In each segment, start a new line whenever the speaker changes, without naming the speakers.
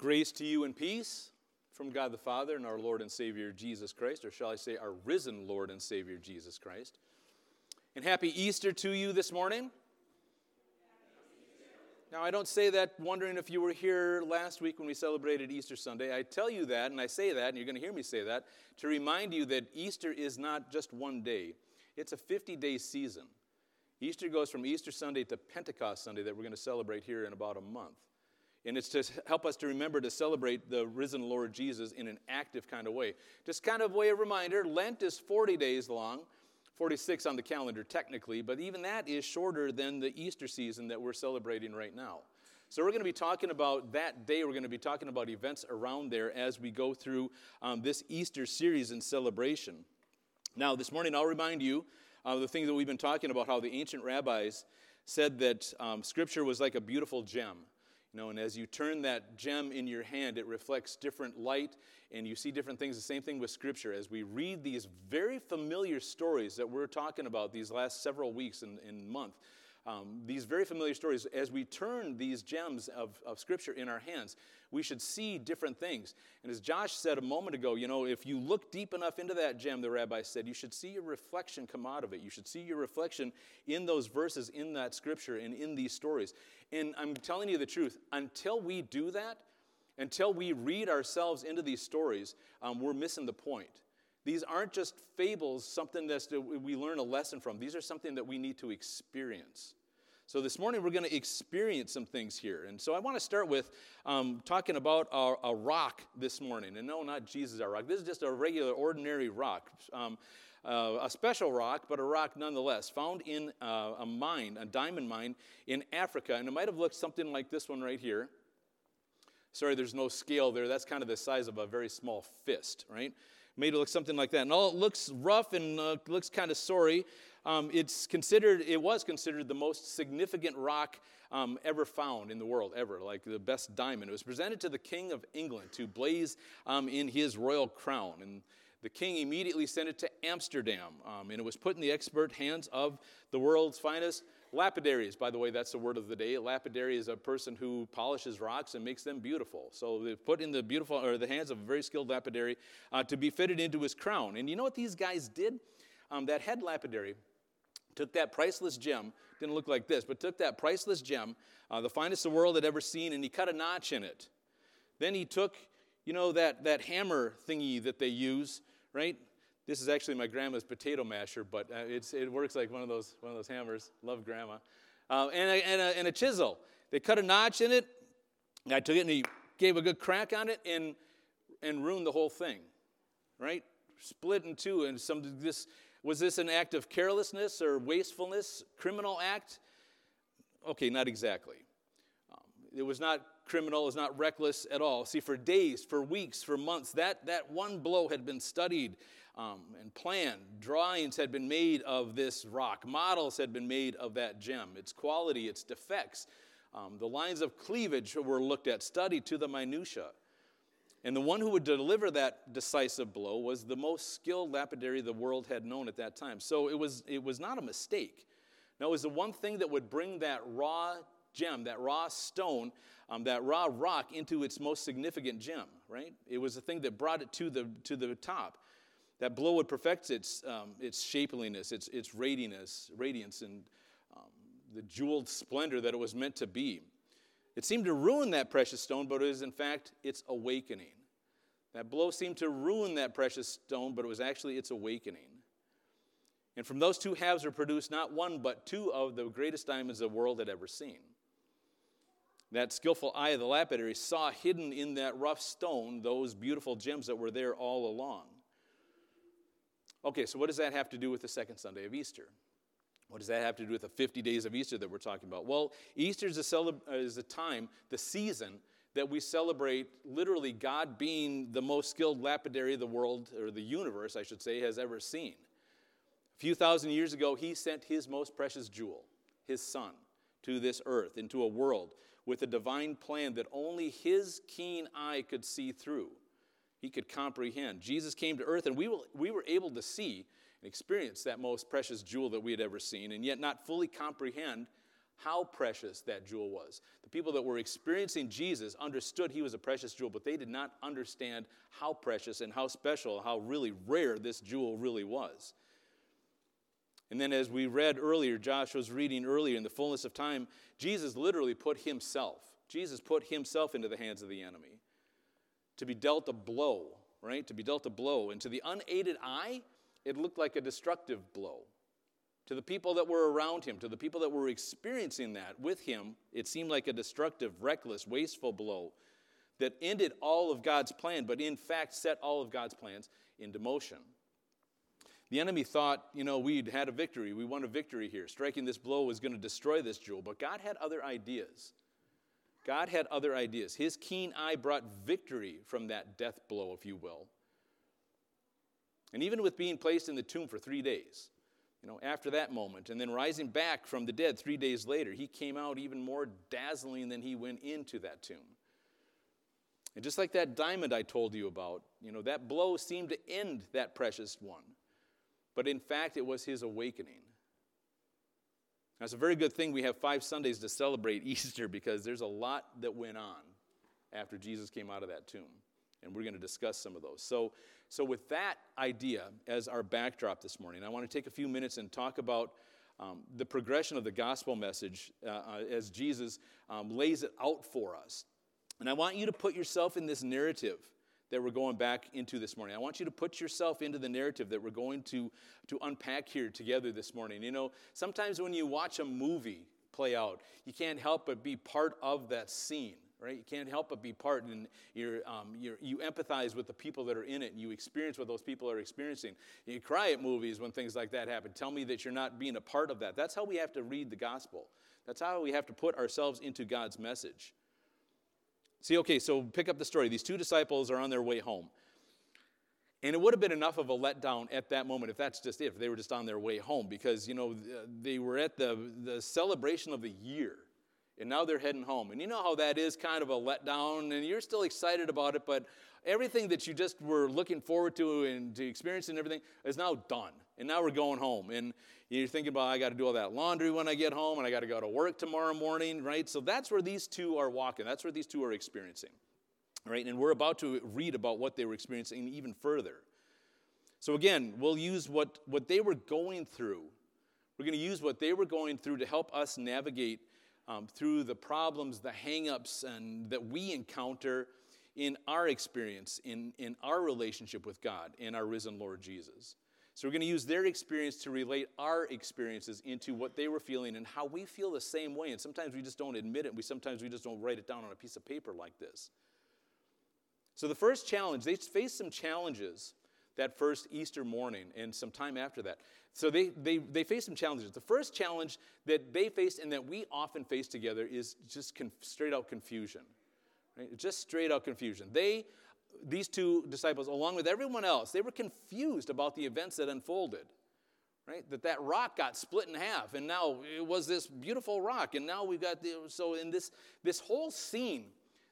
Grace to you and peace from God the Father and our Lord and Savior Jesus Christ, or shall I say, our risen Lord and Savior Jesus Christ. And happy Easter to you this morning. Now, I don't say that wondering if you were here last week when we celebrated Easter Sunday. I tell you that, and I say that, and you're going to hear me say that, to remind you that Easter is not just one day, it's a 50 day season. Easter goes from Easter Sunday to Pentecost Sunday that we're going to celebrate here in about a month. And it's to help us to remember to celebrate the risen Lord Jesus in an active kind of way. Just kind of way of reminder Lent is 40 days long, 46 on the calendar technically, but even that is shorter than the Easter season that we're celebrating right now. So, we're going to be talking about that day. We're going to be talking about events around there as we go through um, this Easter series and celebration. Now, this morning, I'll remind you of the things that we've been talking about how the ancient rabbis said that um, Scripture was like a beautiful gem. You know, and as you turn that gem in your hand, it reflects different light and you see different things. The same thing with Scripture. As we read these very familiar stories that we're talking about these last several weeks and, and month, um, these very familiar stories, as we turn these gems of, of Scripture in our hands, we should see different things. And as Josh said a moment ago, you know, if you look deep enough into that gem, the rabbi said, you should see your reflection come out of it. You should see your reflection in those verses, in that Scripture, and in these stories. And I'm telling you the truth, until we do that, until we read ourselves into these stories, um, we're missing the point. These aren't just fables, something that we learn a lesson from. These are something that we need to experience. So this morning we're going to experience some things here. And so I want to start with um, talking about a, a, rock this morning. And no, not Jesus, our rock. This is just a regular, ordinary rock. Um, uh, a special rock, but a rock nonetheless, found in uh, a mine, a diamond mine in Africa. And it might have looked something like this one right here. Sorry, there's no scale there. That's kind of the size of a very small fist, right? Made it look something like that. And all it looks rough and uh, looks kind of sorry. Um, it's considered, it was considered the most significant rock um, ever found in the world, ever, like the best diamond. It was presented to the King of England to blaze um, in his royal crown. And the king immediately sent it to Amsterdam, um, and it was put in the expert hands of the world's finest lapidaries. By the way, that's the word of the day. Lapidary is a person who polishes rocks and makes them beautiful. So they put in the beautiful or the hands of a very skilled lapidary uh, to be fitted into his crown. And you know what these guys did? Um, that head lapidary took that priceless gem, didn't look like this, but took that priceless gem, uh, the finest the world had ever seen, and he cut a notch in it. Then he took, you know, that, that hammer thingy that they use right? This is actually my grandma's potato masher, but uh, it works like one of those, one of those hammers. Love grandma. Uh, and, a, and, a, and a chisel. They cut a notch in it. I took it and he gave a good crack on it and, and ruined the whole thing, right? Split in two. And some, this, was this an act of carelessness or wastefulness, criminal act? Okay, not exactly. Um, it was not criminal is not reckless at all. See, for days, for weeks, for months, that, that one blow had been studied um, and planned. Drawings had been made of this rock, models had been made of that gem, its quality, its defects. Um, the lines of cleavage were looked at, studied to the minutiae. And the one who would deliver that decisive blow was the most skilled lapidary the world had known at that time. So it was, it was not a mistake. Now, it was the one thing that would bring that raw gem, that raw stone, um, that raw rock into its most significant gem, right? It was the thing that brought it to the, to the top. That blow would perfect its, um, its shapeliness, its, its radiance, radiance, and um, the jeweled splendor that it was meant to be. It seemed to ruin that precious stone, but it was in fact its awakening. That blow seemed to ruin that precious stone, but it was actually its awakening. And from those two halves were produced not one, but two of the greatest diamonds the world had ever seen. That skillful eye of the lapidary saw hidden in that rough stone those beautiful gems that were there all along. Okay, so what does that have to do with the second Sunday of Easter? What does that have to do with the 50 days of Easter that we're talking about? Well, Easter is a, celeb- uh, is a time, the season, that we celebrate literally God being the most skilled lapidary the world, or the universe, I should say, has ever seen. A few thousand years ago, he sent his most precious jewel, his son, to this earth, into a world with a divine plan that only his keen eye could see through. He could comprehend. Jesus came to earth, and we, will, we were able to see and experience that most precious jewel that we had ever seen, and yet not fully comprehend how precious that jewel was. The people that were experiencing Jesus understood he was a precious jewel, but they did not understand how precious and how special, how really rare this jewel really was. And then, as we read earlier, Josh was reading earlier, in the fullness of time, Jesus literally put himself, Jesus put himself into the hands of the enemy to be dealt a blow, right? To be dealt a blow. And to the unaided eye, it looked like a destructive blow. To the people that were around him, to the people that were experiencing that with him, it seemed like a destructive, reckless, wasteful blow that ended all of God's plan, but in fact set all of God's plans into motion. The enemy thought, you know, we'd had a victory. We won a victory here. Striking this blow was going to destroy this jewel. But God had other ideas. God had other ideas. His keen eye brought victory from that death blow, if you will. And even with being placed in the tomb for three days, you know, after that moment, and then rising back from the dead three days later, he came out even more dazzling than he went into that tomb. And just like that diamond I told you about, you know, that blow seemed to end that precious one. But in fact, it was his awakening. That's a very good thing we have five Sundays to celebrate Easter because there's a lot that went on after Jesus came out of that tomb. And we're going to discuss some of those. So, so with that idea as our backdrop this morning, I want to take a few minutes and talk about um, the progression of the gospel message uh, uh, as Jesus um, lays it out for us. And I want you to put yourself in this narrative that we're going back into this morning. I want you to put yourself into the narrative that we're going to, to unpack here together this morning. You know, sometimes when you watch a movie play out, you can't help but be part of that scene. Right? You can't help but be part, and you're, um, you empathize with the people that are in it, and you experience what those people are experiencing. You cry at movies when things like that happen. Tell me that you're not being a part of that. That's how we have to read the gospel. That's how we have to put ourselves into God's message. See, okay, so pick up the story. These two disciples are on their way home. And it would have been enough of a letdown at that moment if that's just it, if they were just on their way home, because, you know, they were at the, the celebration of the year, and now they're heading home. And you know how that is kind of a letdown, and you're still excited about it, but everything that you just were looking forward to and to experience and everything is now done. And now we're going home. And you're thinking about, I got to do all that laundry when I get home, and I got to go to work tomorrow morning, right? So that's where these two are walking. That's where these two are experiencing, right? And we're about to read about what they were experiencing even further. So again, we'll use what, what they were going through. We're going to use what they were going through to help us navigate um, through the problems, the hangups, and that we encounter in our experience, in, in our relationship with God and our risen Lord Jesus. So we're going to use their experience to relate our experiences into what they were feeling and how we feel the same way. And sometimes we just don't admit it. We sometimes we just don't write it down on a piece of paper like this. So the first challenge, they faced some challenges that first Easter morning and some time after that. So they, they, they faced some challenges. The first challenge that they faced and that we often face together is just conf- straight out confusion. Right? Just straight out confusion. They these two disciples, along with everyone else, they were confused about the events that unfolded. Right? That that rock got split in half, and now it was this beautiful rock, and now we've got the so in this this whole scene,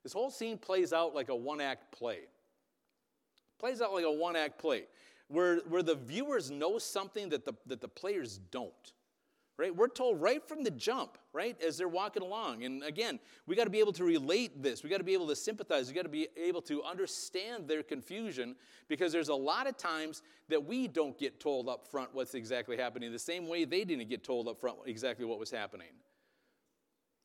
this whole scene plays out like a one-act play. Plays out like a one-act play, where where the viewers know something that the that the players don't right? We're told right from the jump, right, as they're walking along. And again, we got to be able to relate this. We got to be able to sympathize. We got to be able to understand their confusion because there's a lot of times that we don't get told up front what's exactly happening, the same way they didn't get told up front exactly what was happening.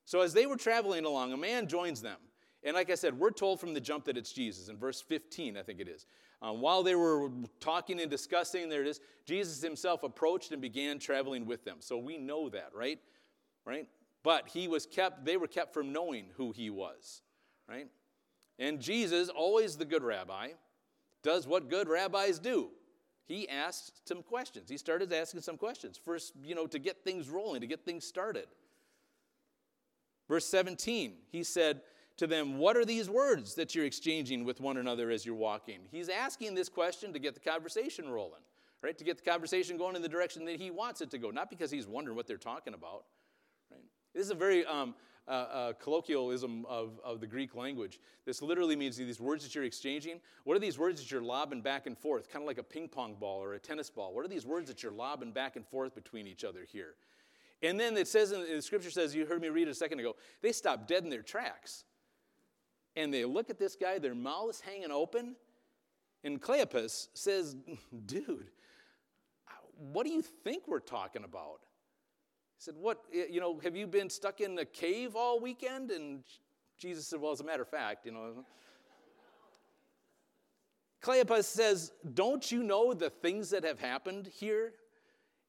So as they were traveling along, a man joins them. And like I said, we're told from the jump that it's Jesus in verse 15, I think it is. Um, while they were talking and discussing, there it is, Jesus himself approached and began traveling with them. So we know that, right? Right? But he was kept, they were kept from knowing who he was, right? And Jesus, always the good rabbi, does what good rabbis do. He asked some questions. He started asking some questions. First, you know, to get things rolling, to get things started. Verse 17, he said, to them, What are these words that you're exchanging with one another as you're walking? He's asking this question to get the conversation rolling, right? To get the conversation going in the direction that he wants it to go, not because he's wondering what they're talking about, right? This is a very um, uh, uh, colloquialism of, of the Greek language. This literally means these words that you're exchanging. What are these words that you're lobbing back and forth, kind of like a ping pong ball or a tennis ball? What are these words that you're lobbing back and forth between each other here? And then it says, in the scripture says, you heard me read a second ago, they stop dead in their tracks. And they look at this guy, their mouths hanging open. And Cleopas says, Dude, what do you think we're talking about? He said, What, you know, have you been stuck in a cave all weekend? And Jesus said, Well, as a matter of fact, you know. Cleopas says, Don't you know the things that have happened here?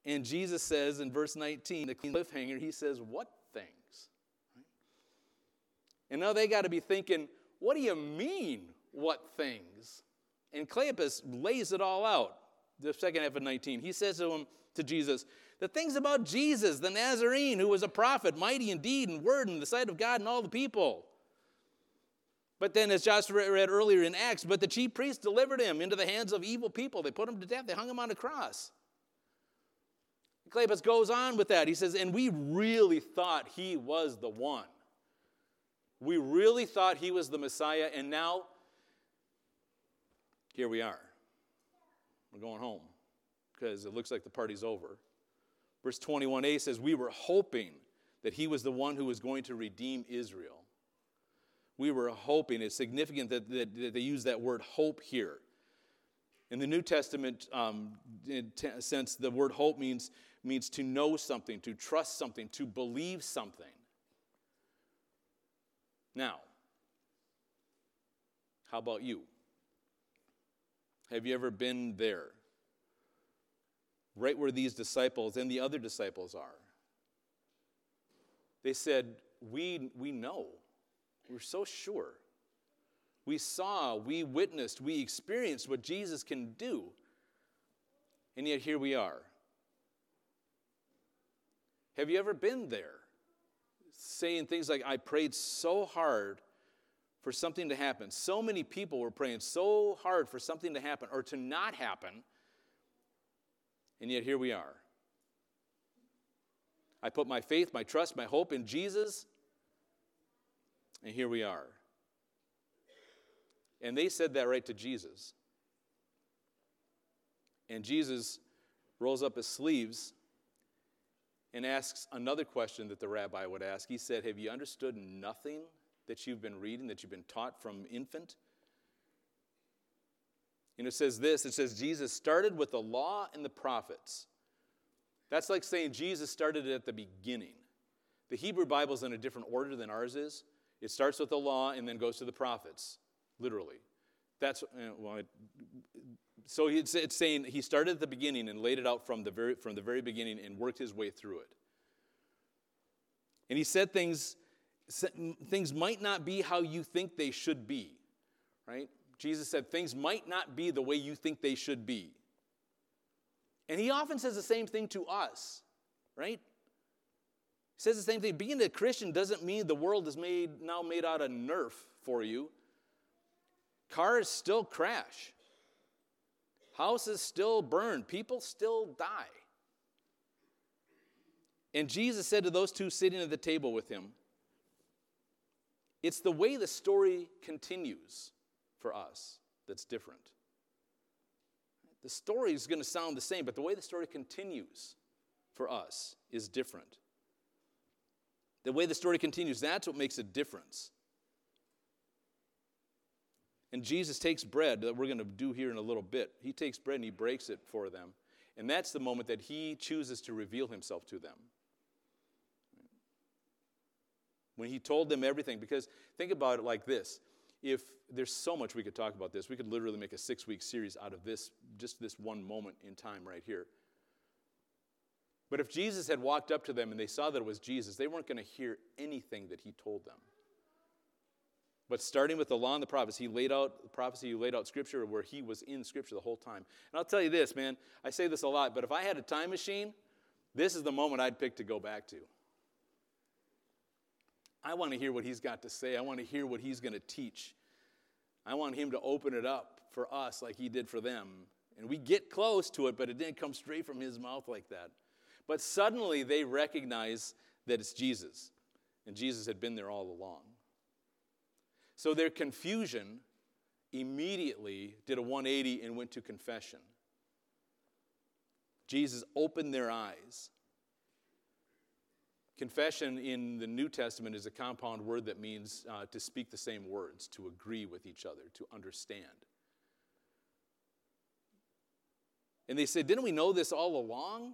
And Jesus says in verse 19, the cliffhanger, he says, What? And now they got to be thinking, What do you mean, what things? And Cleopas lays it all out. The second half of 19. He says to him, to Jesus, the things about Jesus, the Nazarene, who was a prophet, mighty in deed and word in the sight of God and all the people. But then, as Joshua read earlier in Acts, but the chief priests delivered him into the hands of evil people. They put him to death, they hung him on a cross. Cleopas goes on with that. He says, and we really thought he was the one. We really thought he was the Messiah, and now here we are. We're going home because it looks like the party's over. Verse 21a says, We were hoping that he was the one who was going to redeem Israel. We were hoping. It's significant that, that, that they use that word hope here. In the New Testament um, sense, the word hope means, means to know something, to trust something, to believe something. Now, how about you? Have you ever been there? Right where these disciples and the other disciples are. They said, We, we know. We're so sure. We saw, we witnessed, we experienced what Jesus can do. And yet here we are. Have you ever been there? Saying things like, I prayed so hard for something to happen. So many people were praying so hard for something to happen or to not happen. And yet here we are. I put my faith, my trust, my hope in Jesus. And here we are. And they said that right to Jesus. And Jesus rolls up his sleeves and asks another question that the rabbi would ask. He said, Have you understood nothing that you've been reading, that you've been taught from infant? And it says this it says, Jesus started with the law and the prophets. That's like saying Jesus started at the beginning. The Hebrew Bible is in a different order than ours is. It starts with the law and then goes to the prophets, literally. That's, uh, well, it, so it's, it's saying he started at the beginning and laid it out from the, very, from the very beginning and worked his way through it. And he said things, things might not be how you think they should be, right? Jesus said things might not be the way you think they should be. And he often says the same thing to us, right? He says the same thing. Being a Christian doesn't mean the world is made now made out of Nerf for you. Cars still crash. Houses still burn. People still die. And Jesus said to those two sitting at the table with him, It's the way the story continues for us that's different. The story is going to sound the same, but the way the story continues for us is different. The way the story continues, that's what makes a difference. And Jesus takes bread that we're going to do here in a little bit. He takes bread and he breaks it for them. And that's the moment that he chooses to reveal himself to them. When he told them everything, because think about it like this if there's so much we could talk about this, we could literally make a six week series out of this, just this one moment in time right here. But if Jesus had walked up to them and they saw that it was Jesus, they weren't going to hear anything that he told them. But starting with the law and the prophets, he laid out the prophecy, he laid out scripture where he was in scripture the whole time. And I'll tell you this, man, I say this a lot, but if I had a time machine, this is the moment I'd pick to go back to. I want to hear what he's got to say. I want to hear what he's going to teach. I want him to open it up for us like he did for them. And we get close to it, but it didn't come straight from his mouth like that. But suddenly they recognize that it's Jesus, and Jesus had been there all along. So their confusion immediately did a 180 and went to confession. Jesus opened their eyes. Confession in the New Testament is a compound word that means uh, to speak the same words, to agree with each other, to understand. And they said, Didn't we know this all along?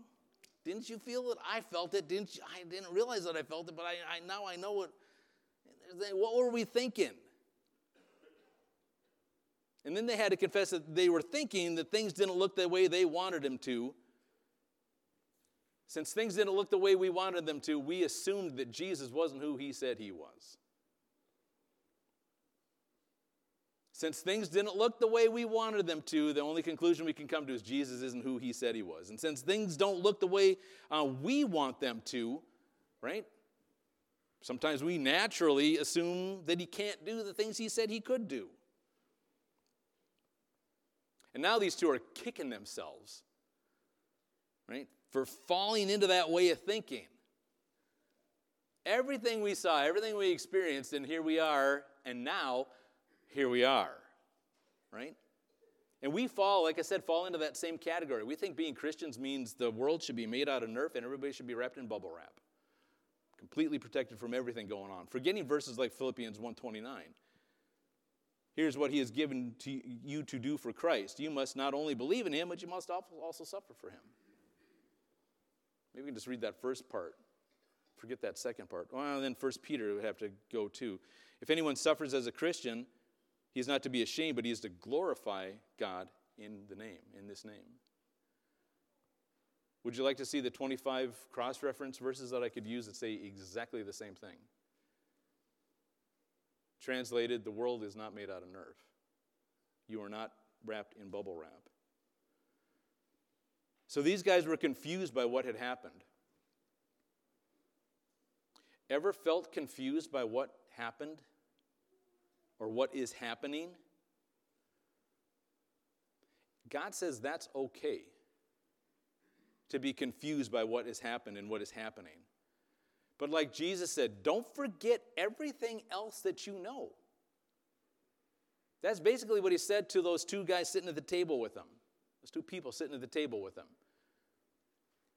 Didn't you feel it? I felt it. Didn't you? I didn't realize that I felt it, but I, I now I know it. What were we thinking? And then they had to confess that they were thinking that things didn't look the way they wanted them to. Since things didn't look the way we wanted them to, we assumed that Jesus wasn't who he said he was. Since things didn't look the way we wanted them to, the only conclusion we can come to is Jesus isn't who he said he was. And since things don't look the way uh, we want them to, right? Sometimes we naturally assume that he can't do the things he said he could do. And now these two are kicking themselves, right, for falling into that way of thinking. Everything we saw, everything we experienced, and here we are, and now here we are, right? And we fall, like I said, fall into that same category. We think being Christians means the world should be made out of Nerf and everybody should be wrapped in bubble wrap, completely protected from everything going on. Forgetting verses like Philippians 129. Here's what he has given to you to do for Christ. You must not only believe in him, but you must also suffer for him. Maybe we can just read that first part. Forget that second part. Well, then First Peter would have to go too. If anyone suffers as a Christian, he is not to be ashamed, but he is to glorify God in the name, in this name. Would you like to see the 25 cross reference verses that I could use that say exactly the same thing? Translated, the world is not made out of Nerf. You are not wrapped in bubble wrap. So these guys were confused by what had happened. Ever felt confused by what happened or what is happening? God says that's okay to be confused by what has happened and what is happening. But like Jesus said, don't forget everything else that you know. That's basically what he said to those two guys sitting at the table with him, those two people sitting at the table with him.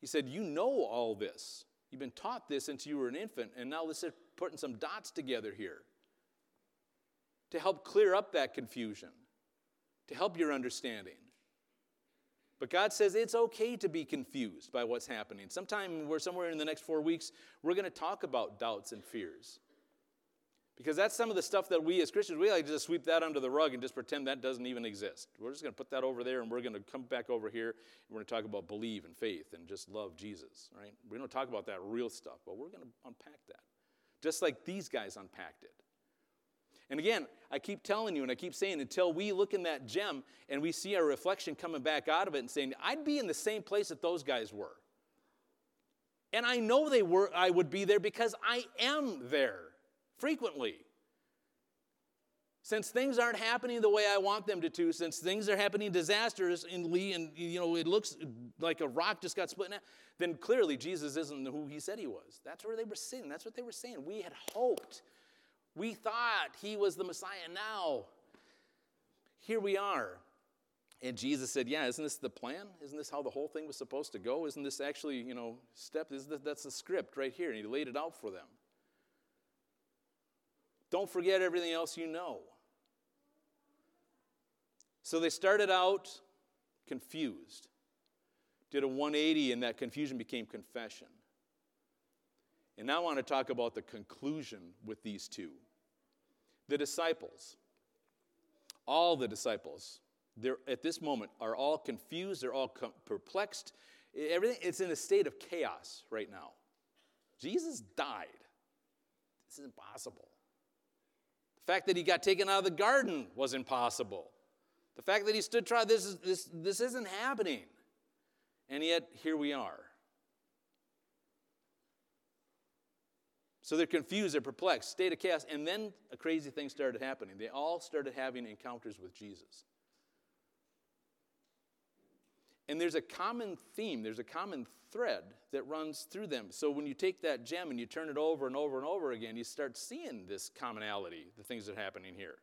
He said, You know all this. You've been taught this since you were an infant, and now let's start putting some dots together here to help clear up that confusion, to help your understanding. But God says it's okay to be confused by what's happening. Sometime we're somewhere in the next four weeks, we're going to talk about doubts and fears. Because that's some of the stuff that we as Christians, we like to just sweep that under the rug and just pretend that doesn't even exist. We're just going to put that over there and we're going to come back over here and we're going to talk about believe and faith and just love Jesus, right? We don't talk about that real stuff, but we're going to unpack that. Just like these guys unpacked it. And again, I keep telling you and I keep saying until we look in that gem and we see our reflection coming back out of it and saying, I'd be in the same place that those guys were. And I know they were I would be there because I am there frequently. Since things aren't happening the way I want them to, to since things are happening disastrously and Lee, and you know it looks like a rock just got split in half, then clearly Jesus isn't who he said he was. That's where they were sitting. That's what they were saying. We had hoped we thought he was the Messiah. Now, here we are. And Jesus said, Yeah, isn't this the plan? Isn't this how the whole thing was supposed to go? Isn't this actually, you know, step? Is this, that's the script right here. And he laid it out for them. Don't forget everything else you know. So they started out confused, did a 180, and that confusion became confession. And now I want to talk about the conclusion with these two. The disciples, all the disciples, they're at this moment are all confused, they're all com- perplexed. Everything it's in a state of chaos right now. Jesus died. This is impossible. The fact that he got taken out of the garden was impossible. The fact that he stood trial, this, is, this, this isn't happening. And yet, here we are. So they're confused, they're perplexed, state of chaos. And then a crazy thing started happening. They all started having encounters with Jesus. And there's a common theme, there's a common thread that runs through them. So when you take that gem and you turn it over and over and over again, you start seeing this commonality, the things that are happening here.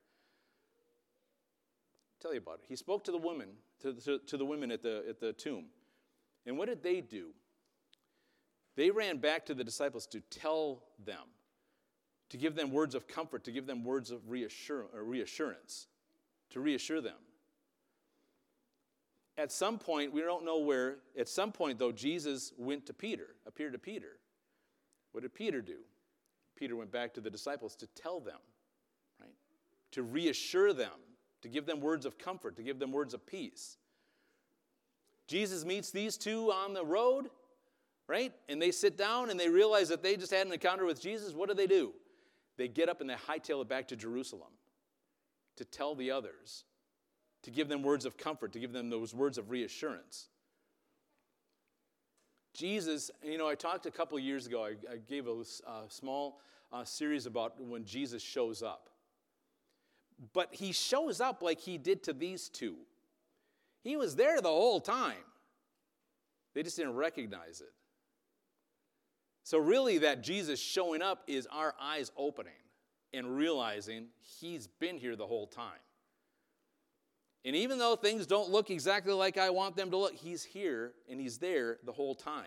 I'll tell you about it. He spoke to the women, to, to, to the women at the, at the tomb. And what did they do? They ran back to the disciples to tell them, to give them words of comfort, to give them words of uh, reassurance, to reassure them. At some point, we don't know where, at some point, though, Jesus went to Peter, appeared to Peter. What did Peter do? Peter went back to the disciples to tell them, right? To reassure them, to give them words of comfort, to give them words of peace. Jesus meets these two on the road, right? And they sit down and they realize that they just had an encounter with Jesus. What do they do? They get up and they hightail it back to Jerusalem to tell the others, to give them words of comfort, to give them those words of reassurance. Jesus, you know, I talked a couple years ago, I, I gave a, small uh, series about when Jesus shows up. But he shows up like he did to these two. He was there the whole time. They just didn't recognize it. So, really, that Jesus showing up is our eyes opening and realizing he's been here the whole time. And even though things don't look exactly like I want them to look, he's here and he's there the whole time.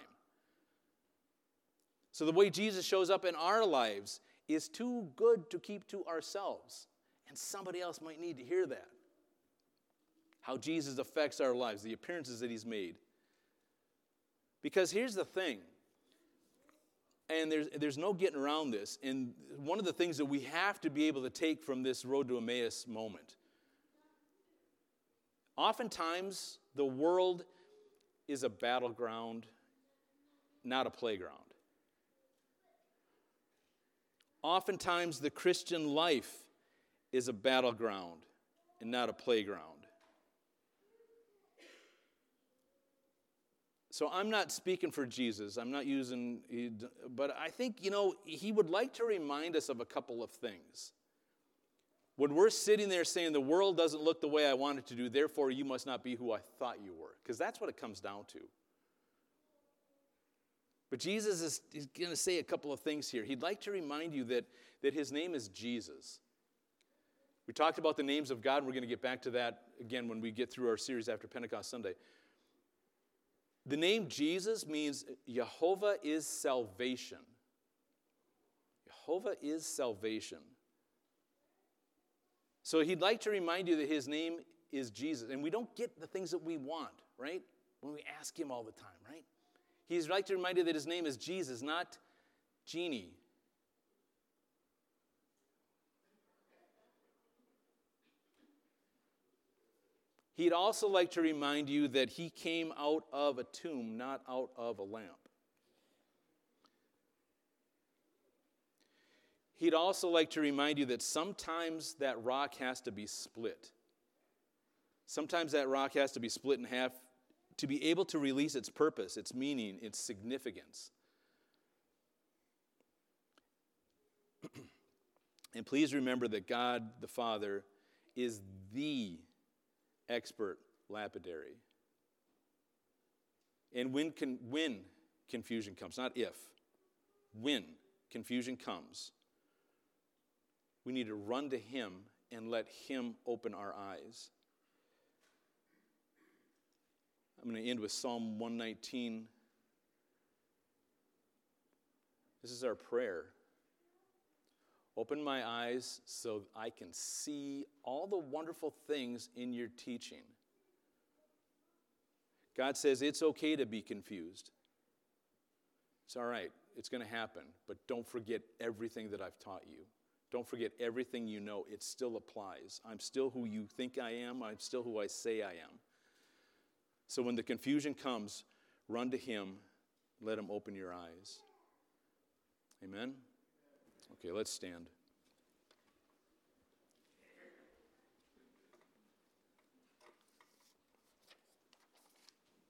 So, the way Jesus shows up in our lives is too good to keep to ourselves. And somebody else might need to hear that how Jesus affects our lives, the appearances that he's made. Because here's the thing, and there's, there's no getting around this. And one of the things that we have to be able to take from this road to Emmaus moment oftentimes the world is a battleground, not a playground. Oftentimes the Christian life is a battleground and not a playground. So I'm not speaking for Jesus. I'm not using, but I think, you know, he would like to remind us of a couple of things. When we're sitting there saying the world doesn't look the way I want it to do, therefore you must not be who I thought you were, because that's what it comes down to. But Jesus is, going to say a couple of things here. He'd like to remind you that, that his name is Jesus. We talked about the names of God. And we're going to get back to that again when we get through our series after Pentecost Sunday. The name Jesus means Jehovah is salvation. Jehovah is salvation. So he'd like to remind you that his name is Jesus. And we don't get the things that we want, right? When we ask him all the time, right? He's like to remind you that his name is Jesus, not Genie. He'd also like to remind you that he came out of a tomb, not out of a lamp. He'd also like to remind you that sometimes that rock has to be split. Sometimes that rock has to be split in half to be able to release its purpose, its meaning, its significance. and please remember that God the Father is the expert lapidary. And when, con- when confusion comes, not if, when confusion comes, we need to run to Him and let Him open our eyes. I'm going to end with Psalm 119. This is our prayer. Open my eyes so I can see all the wonderful things in your teaching. God says it's okay to be confused. It's all right, it's going to happen, but don't forget everything that I've taught you. Don't forget everything you know. It still applies. I'm still who you think I am, I'm still who I say I am. So when the confusion comes, run to Him, let Him open your eyes. Amen. Okay, let's stand.